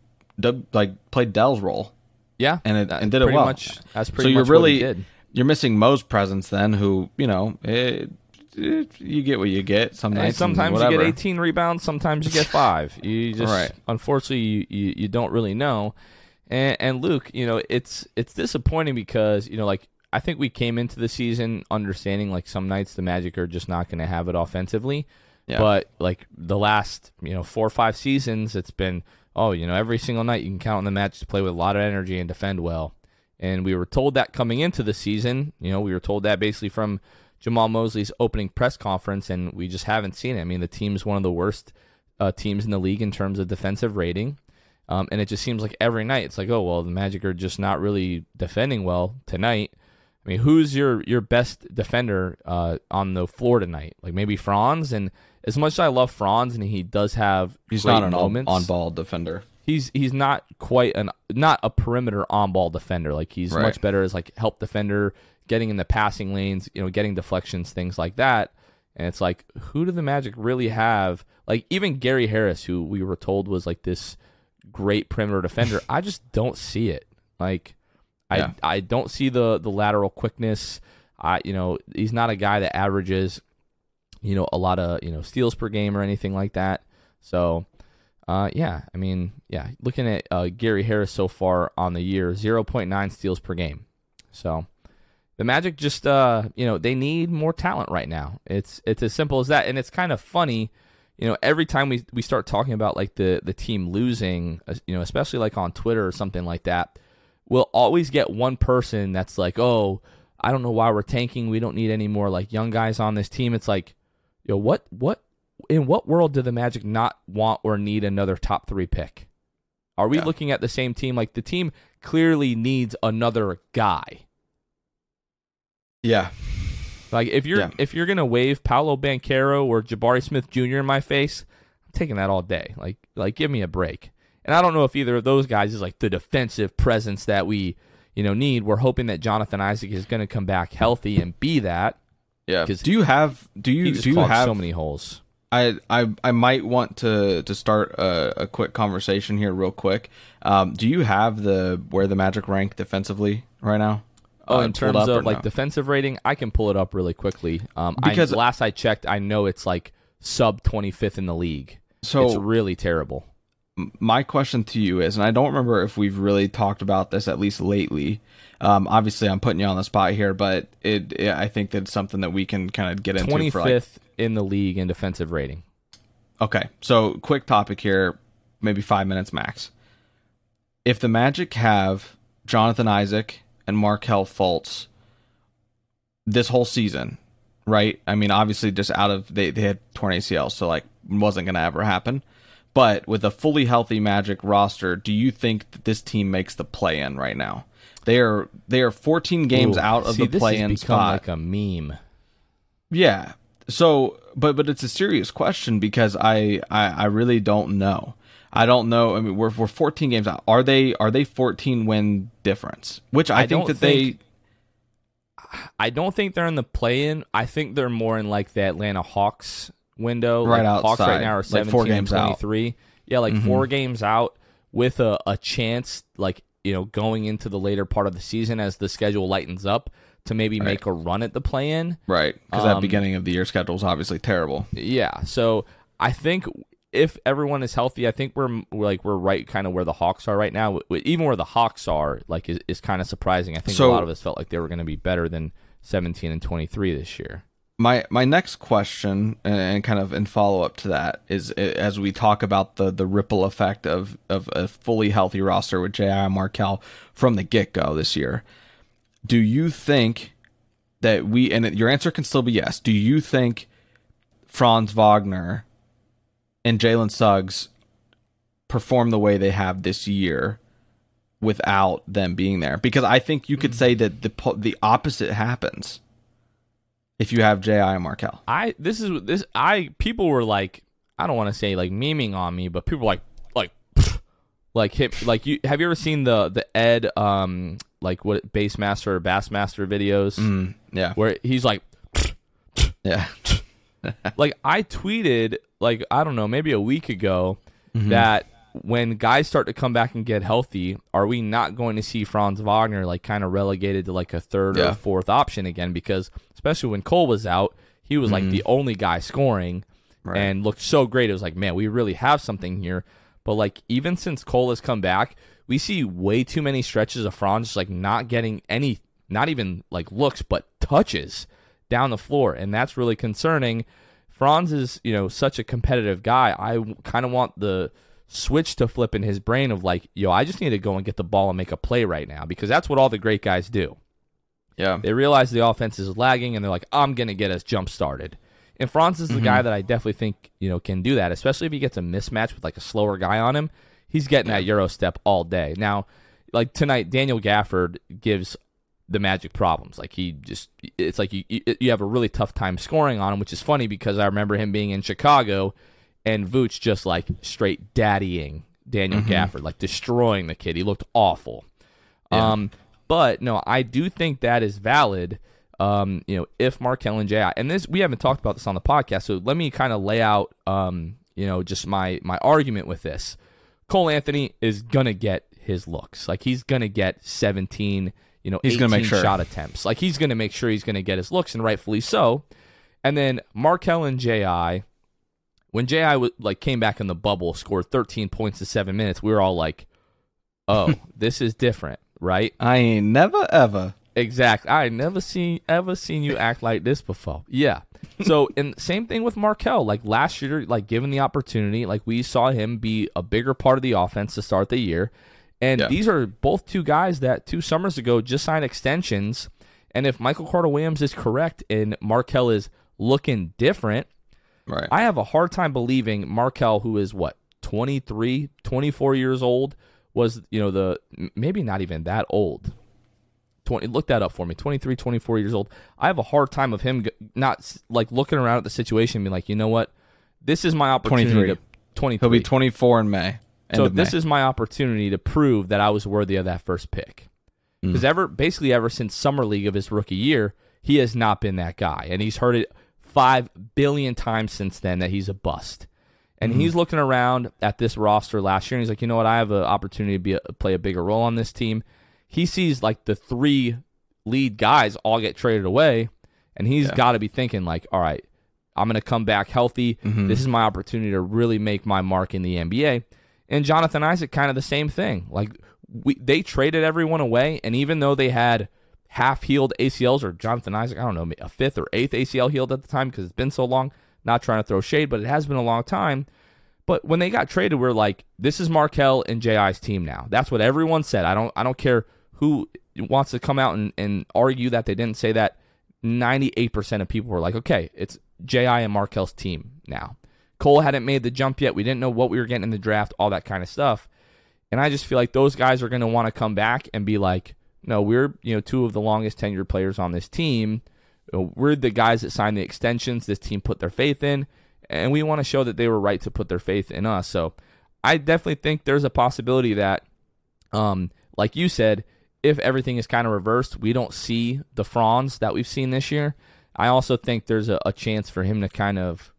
like played Dell's role. Yeah, and it, and did it well. Much, that's pretty. So you're really you're missing Mo's presence then, who you know it, you get what you get. Some nights sometimes you get 18 rebounds, sometimes you get five. You just right. unfortunately you, you, you don't really know. And, and Luke, you know it's it's disappointing because you know like I think we came into the season understanding like some nights the Magic are just not going to have it offensively. Yeah. But like the last you know four or five seasons, it's been oh you know every single night you can count on the match to play with a lot of energy and defend well. And we were told that coming into the season. You know we were told that basically from Jamahl Mosley's opening press conference, and we just haven't seen it. I mean, the team's one of the worst uh, teams in the league in terms of defensive rating. Um, and it just seems like every night it's like, oh well, the Magic are just not really defending well tonight. I mean, who's your your best defender uh, on the floor tonight? Like maybe Franz. And as much as I love Franz, and he does have he's not an moments, on ball defender. He's he's not quite an not a perimeter on ball defender. Like he's right. much better as like help defender getting in the passing lanes, you know, getting deflections, things like that. And it's like, who do the Magic really have? Like even Gary Harris, who we were told was like this great perimeter defender, I just don't see it. Like, yeah. I I don't see the the lateral quickness. I you know he's not a guy that averages, you know, a lot of you know steals per game or anything like that. So, uh, yeah, I mean, yeah, looking at uh, Gary Harris so far on the year, zero point nine steals per game. So, the Magic just uh, you know, they need more talent right now. It's it's as simple as that and it's kind of funny, you know, every time we we start talking about like the the team losing, you know, especially like on Twitter or something like that, we'll always get one person that's like, "Oh, I don't know why we're tanking. We don't need any more like young guys on this team." It's like, you know, what what in what world do the Magic not want or need another top 3 pick? Are we yeah. looking at the same team like the team clearly needs another guy? Yeah. Like if you're yeah. if you're gonna wave Paolo Banchero or Jabari Smith Jr. in my face, I'm taking that all day. Like like give me a break. And I don't know if either of those guys is like the defensive presence that we you know need. We're hoping that Jonathan Isaac is going to come back healthy and be that. Yeah. Because do you have do you do you have so many holes? I, I I might want to to start a, a quick conversation here real quick. Um, do you have the where the Magic rank defensively right now? Oh, uh, in terms of like no? defensive rating, I can pull it up really quickly. Um, because I, last I checked, I know it's like sub twenty fifth in the league. So it's really terrible. My question to you is, and I don't remember if we've really talked about this at least lately. Um, obviously, I'm putting you on the spot here, but it, it I think that's something that we can kind of get into. Twenty fifth like, in the league in defensive rating. Okay, so quick topic here. maybe five minutes max. If the Magic have Jonathan Isaac and Markelle Fultz this whole season, right? I mean, obviously, just out of they they had torn ACLs, so like wasn't gonna ever happen. But with a fully healthy Magic roster, do you think that this team makes the play in right now? They are they are 14 games Ooh, out of see, the play in this has become spot. like a meme. Yeah. So, but but it's a serious question because I I, I really don't know. I don't know. I mean, we're we're 14 games out. Are they are they 14 win difference? Which I, I think that think- I don't think they're in the play-in. I think they're more in like the Atlanta Hawks window. Right like, Hawks outside, right now are like 17 four and games out. Mm-hmm. 23. Yeah, like four games out with a, a chance, like you know, going into the later part of the season as the schedule lightens up to maybe Right. make a run at the play-in. right because that Um, beginning of the year schedule is obviously terrible. Yeah. So I think if everyone is healthy, I think we're, we're like we're right kind of where the Hawks are right now. Even where the Hawks are, like is, is kind of surprising. I think So- a lot of us felt like they were going to be better than 17 and 23 this year. My my next question uh, and kind of in follow up to that is uh, as we talk about the the ripple effect of of a fully healthy roster with J.I. Markelle from the get go this year. Do you think that we and your answer can still be yes. Do you think Franz Wagner and Jalen Suggs perform the way they have this year without them being there? Because I think you could say that the the opposite happens if you have J.I. and Markelle. I this is this I people were like I don't want to say like memeing on me, but people were like like like hit like you have you ever seen the the Ed um like what Bassmaster or Bassmaster videos Mm, yeah, where he's like yeah, like I tweeted like I don't know maybe a week ago Mm-hmm. that when guys start to come back and get healthy, are we not going to see Franz Wagner like kind of relegated to like a third Yeah. or fourth option again? Because especially when Cole was out, he was like the only guy scoring Mm-hmm. Right. and looked so great. It was like, man, we really have something here. But like even since Cole has come back, we see way too many stretches of Franz just like not getting any, not even like looks, but touches down the floor, and that's really concerning. Franz is, you know, such a competitive guy. I kind of want the switch to flip in his brain of like, yo, I just need to go and get the ball and make a play right now because that's what all the great guys do. Yeah, They realize the offense is lagging and they're like, I'm going to get us jump started. And Franz is the guy that I definitely think, you know, can do that, especially if he gets a mismatch with like a slower guy on him. He's getting that Euro step all day. Now, like tonight, Daniel Gafford gives the Magic problems. Like he just, it's like you you have a really tough time scoring on him, which is funny because I remember him being in Chicago and Vooch just like straight daddying Daniel Gafford, like destroying the kid. He looked awful. Um, but no, I do think that is valid. Um, you know, if Markelle and J.I. and this we haven't talked about this on the podcast, so let me kind of lay out um, you know, just my my argument with this. Cole Anthony is gonna get his looks. Like he's gonna get 17, you know, He's gonna make sure. shot attempts. Like he's gonna make sure he's gonna get his looks, and rightfully so. And then Markelle and J.I. When J.I. w- like came back in the bubble, scored 13 points in seven minutes, we were all like, "Oh, this is different, right?" I ain't never ever. Exactly. I never seen ever seen you act like this before. Yeah. So and same thing with Markelle. Like last year, like given the opportunity, like we saw him be a bigger part of the offense to start the year. And Yeah. these are both two guys that two summers ago just signed extensions. And if Michael Carter Williams is correct and Markelle is looking different, Right. I have a hard time believing Markelle, who is what, 23, 24 years old, was, you know, the maybe not even that old. 20, look that up for me. 23, 24 years old. I have a hard time of him not like looking around at the situation and being like, you know what? This is my opportunity 23. to 23. He'll be 24 in May. End so this May. is my opportunity to prove that I was worthy of that first pick. Mm. Because ever basically ever since summer league of his rookie year, he has not been that guy, and he's heard it five billion times since then that he's a bust. And Mm-hmm. he's looking around at this roster last year, and he's like, you know what? I have an opportunity to be a, play a bigger role on this team. He sees like the three lead guys all get traded away, and he's Yeah. got to be thinking like, all right, I'm going to come back healthy. Mm-hmm. This is my opportunity to really make my mark in the NBA. And Jonathan Isaac, kind of the same thing. Like we, they traded everyone away, and even though they had half healed ACLs or Jonathan Isaac, I don't know, a fifth or eighth ACL healed at the time because it's been so long. Not trying to throw shade, but it has been a long time. But when they got traded, we're like, this is Markelle and JI's team now. That's what everyone said. I don't I don't care who wants to come out and, and argue that they didn't say that. 98% of people were like, okay, it's JI and Markelle's team now. Cole hadn't made the jump yet. We didn't know what we were getting in the draft, all that kind of stuff. And I just feel like those guys are going to want to come back and be like, no, we're you know two of the longest tenured players on this team. We're the guys that signed the extensions. This team put their faith in, and we want to show that they were right to put their faith in us. So I definitely think there's a possibility that, um, like you said, if everything is kind of reversed, we don't see the Franz that we've seen this year. I also think there's a, a chance for him to kind of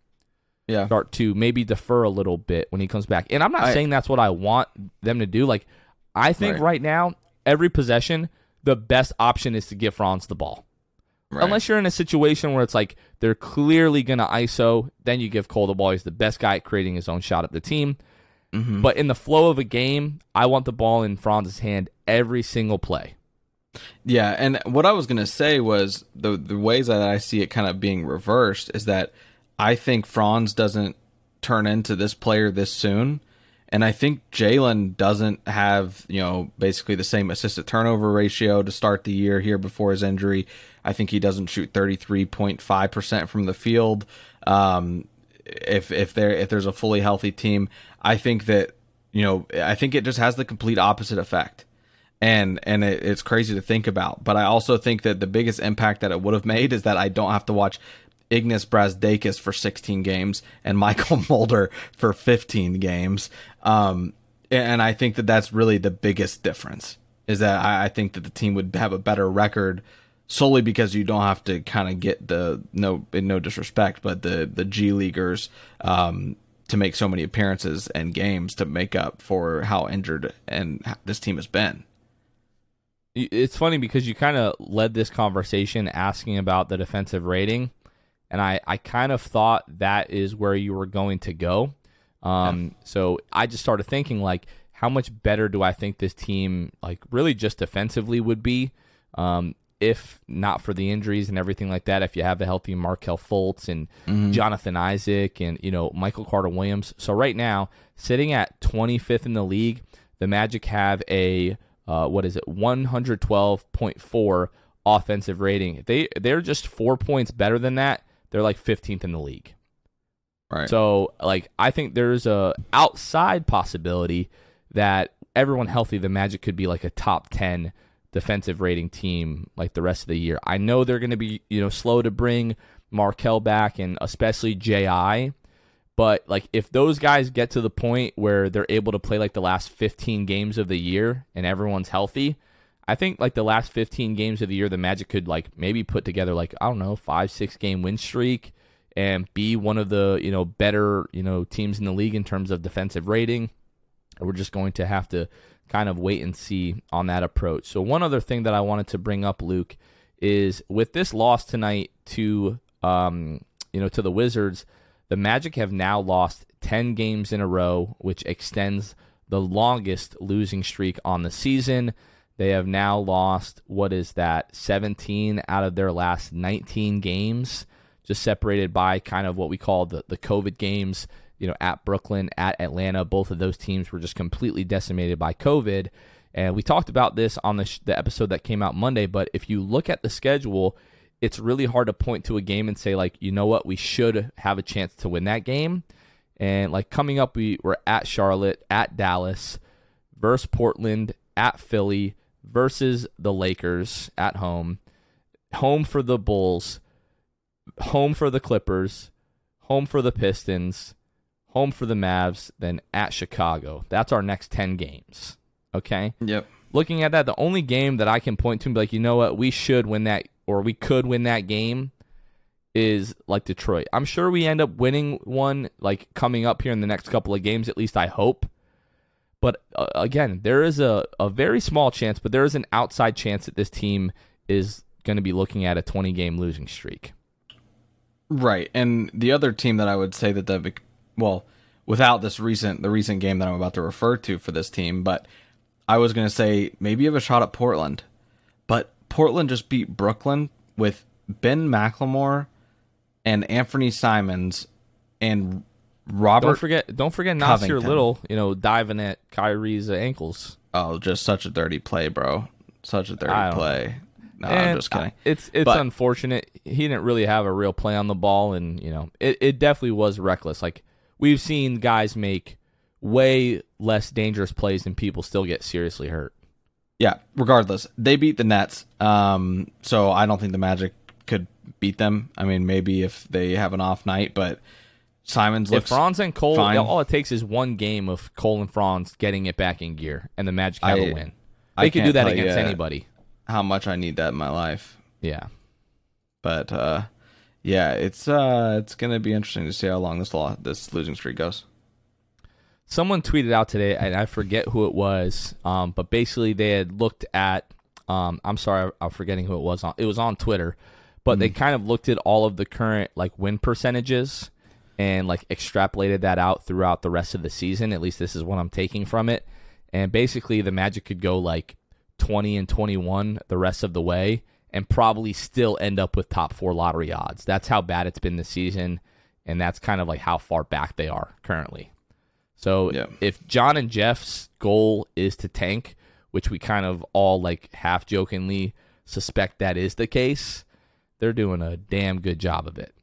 yeah. start to maybe defer a little bit when he comes back. And I'm not I, saying that's what I want them to do. Like, I think right, right now, every possession, the best option is to give Franz the ball. Right. Unless you're in a situation where it's like they're clearly going to ISO, then you give Cole the ball. He's the best guy at creating his own shot at the team. Mm-hmm. But in the flow of a game, I want the ball in Franz's hand every single play. Yeah, and what I was going to say was the the ways that I see it kind of being reversed is that I think Franz doesn't turn into this player this soon. And I think Jalen doesn't have, you know, basically the same assist turnover ratio to start the year here before his injury. I think he doesn't shoot 33.5% from the field. Um, if if there if there's a fully healthy team, I think that you know I think it just has the complete opposite effect, and and it, it's crazy to think about. But I also think that the biggest impact that it would have made is that I don't have to watch Ignas Brazdeikis for 16 games and Mychal Mulder for 15 games. Um, and I think that that's really the biggest difference is that I, I think that the team would have a better record solely because you don't have to kind of get the no no disrespect, but the the G leaguers um, to make so many appearances and games to make up for how injured and this team has been. It's funny because you kind of led this conversation asking about the defensive rating, and I I kind of thought that is where you were going to go. Um, yeah. so I just started thinking like, how much better do I think this team like really just defensively would be? Um, if not for the injuries and everything like that, if you have a healthy Markelle Fultz and mm-hmm. Jonathan Isaac and you know Michael Carter Williams. So right now, sitting at 25th in the league, the Magic have a uh, what is it 112.4 offensive rating. They they're just four points better than that. They're like 15th in the league. Right. So like I think there's a outside possibility that everyone healthy, the Magic could be like a top 10 defensive rating team like the rest of the year. I know they're going to be, you know, slow to bring Markelle back and especially JI, but like if those guys get to the point where they're able to play like the last 15 games of the year and everyone's healthy, I think like the last 15 games of the year the Magic could like maybe put together like I don't know, 5 6 game win streak and be one of the, you know, better, you know, teams in the league in terms of defensive rating. We're just going to have to kind of wait and see on that approach. So one other thing that I wanted to bring up, Luke, is with this loss tonight to um, you know to the Wizards, the Magic have now lost ten games in a row, which extends the longest losing streak on the season. They have now lost what is that 17 out of their last 19 games, just separated by kind of what we call the the COVID games you know, at Brooklyn, at Atlanta. Both of those teams were just completely decimated by COVID. And we talked about this on the, sh- the episode that came out Monday. But if you look at the schedule, it's really hard to point to a game and say, like, you know what, we should have a chance to win that game. And like coming up, we were at Charlotte, at Dallas, versus Portland, at Philly, versus the Lakers at home, home for the Bulls, home for the Clippers, home for the Pistons, home for the Mavs, then at Chicago. That's our next 10 games. Okay? Yep. Looking at that, the only game that I can point to and be like, you know what, we should win that, or we could win that game is like Detroit. I'm sure we end up winning one, like coming up here in the next couple of games, at least I hope. But uh, again, there is a, a very small chance, but there is an outside chance that this team is going to be looking at a 20 game losing streak. Right. And the other team that I would say that the well, without this recent the recent game that I'm about to refer to for this team, but I was going to say maybe you have a shot at Portland, but Portland just beat Brooklyn with Ben McLemore and Anfernee Simons and Robert. Don't forget, don't forget Nassir. Little. You know, diving at Kyrie's ankles. Oh, just such a dirty play, bro. Such a dirty play. No, And, I'm just kidding. It's it's But- unfortunate. He didn't really have a real play on the ball, and you know, it, it definitely was reckless. Like we've seen guys make way less dangerous plays, and people still get seriously hurt. Yeah, regardless, they beat the Nets. Um, so I don't think the Magic could beat them. I mean, maybe if they have an off night, but Simons If. Franz and Cole, fine. all it takes is one game of Cole and Franz getting it back in gear, and the Magic have I- a win. I They could do that against anybody. how much I need that in my life. Yeah. But uh, yeah, it's uh, it's gonna be interesting to see how long this law this losing streak goes. someone tweeted out today, and I forget who it was, um, but basically they had looked at. Um, I'm sorry, I'm forgetting who it was. On it was on Twitter, but they kind of looked at all of the current like win percentages and like extrapolated that out throughout the rest of the season. At least this is what I'm taking from it. And basically, the Magic could go like 20 and 21 the rest of the way, and probably still end up with top four lottery odds. That's how bad it's been this season, and that's kind of like how far back they are currently. So Yeah. if John and Jeff's goal is to tank, which we kind of all like half jokingly suspect that is the case, they're doing a damn good job of it.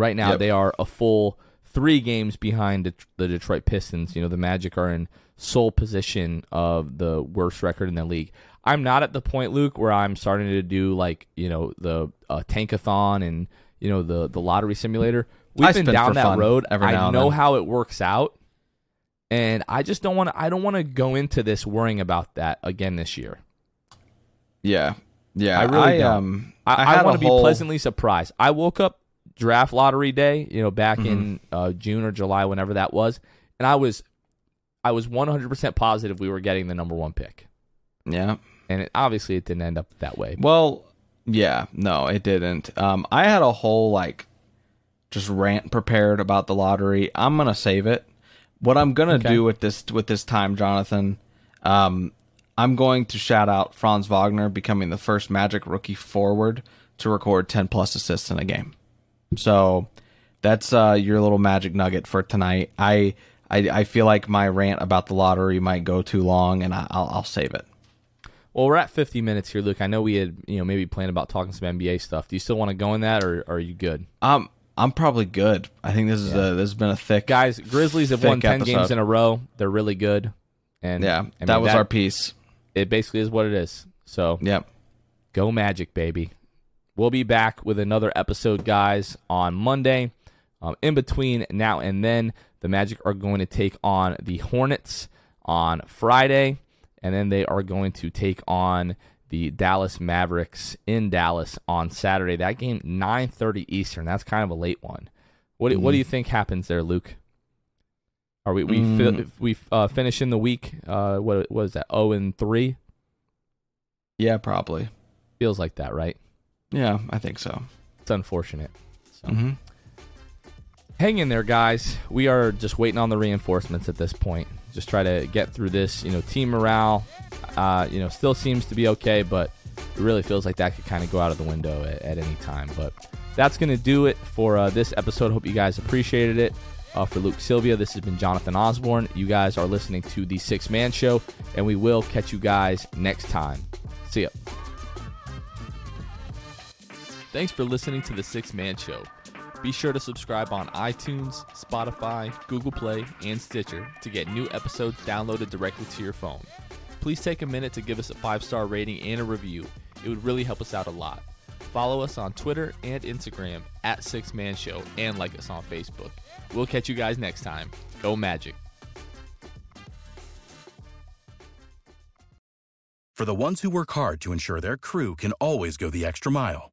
Right now, Yep. they are a full three games behind the, the Detroit Pistons. You know, the Magic are in sole position of the worst record in the league. I'm not at the point, Luke, where I'm starting to do like you know the uh, tankathon and you know the the lottery simulator. We've I been down that road. every I know how it works out, and I just don't want to. I don't want to go into this worrying about that again this year. Yeah, yeah. I really don't. um, I, I a want to be pleasantly surprised. I woke up draft lottery day, you know, back in Mm-hmm. uh, June or July, whenever that was, and I was, I was 100% positive we were getting the number one pick, Yeah. and it, obviously it didn't end up that way. Well, yeah, no, it didn't. Um, I had a whole like just rant prepared about the lottery. I'm gonna save it. What I'm gonna Okay. do with this with this time, Jonathan, um, I'm going to shout out Franz Wagner becoming the first Magic rookie forward to record 10 plus assists in a game. So that's uh, your little magic nugget for tonight. I, I I feel like my rant about the lottery might go too long, and I, I'll I'll save it. Well, we're at 50 minutes here, Luke. I know we had, you know, maybe planned about talking some NBA stuff. Do you still want to go in that, or, or are you good? Um, I'm probably good. I think this is a this has been a thick Guys, Grizzlies have won Thick 10 games in a row. They're really good, and Yeah, I mean, that was our piece. It basically is what it is. So Yep. Go Magic, baby. We'll be back with another episode, guys, on Monday. Um, in between now and then, the Magic are going to take on the Hornets on Friday, and then they are going to take on the Dallas Mavericks in Dallas on Saturday. That game 9:30 Eastern. That's kind of a late one. What do, what do you think happens there, Luke? Are we we fi- Mm. we uh, finish in the week? Uh, what what is that? 0 and three. Yeah, probably. Feels like that, right? Yeah, I think so. It's unfortunate. So. hmm hang in there, guys. We are just waiting on the reinforcements at this point. Just try to get through this. You know, team morale, uh, you know, still seems to be okay, but it really feels like that could kind of go out of the window at, at any time. But that's going to do it for uh, this episode. Hope you guys appreciated it. Uh, for Luke Sylvia, this has been Jonathan Osborne. You guys are listening to the Sixth Man Show, and we will catch you guys next time. See ya. Thanks for listening to the Sixth Man Show. Be sure to subscribe on iTunes, Spotify, Google Play, and Stitcher to get new episodes downloaded directly to your phone. Please take a minute to give us a five star rating and a review. It would really help us out a lot. Follow us on Twitter and Instagram at Sixth Man Show and like us on Facebook. We'll catch you guys next time. Go Magic. For the ones who work hard to ensure their crew can always go the extra mile,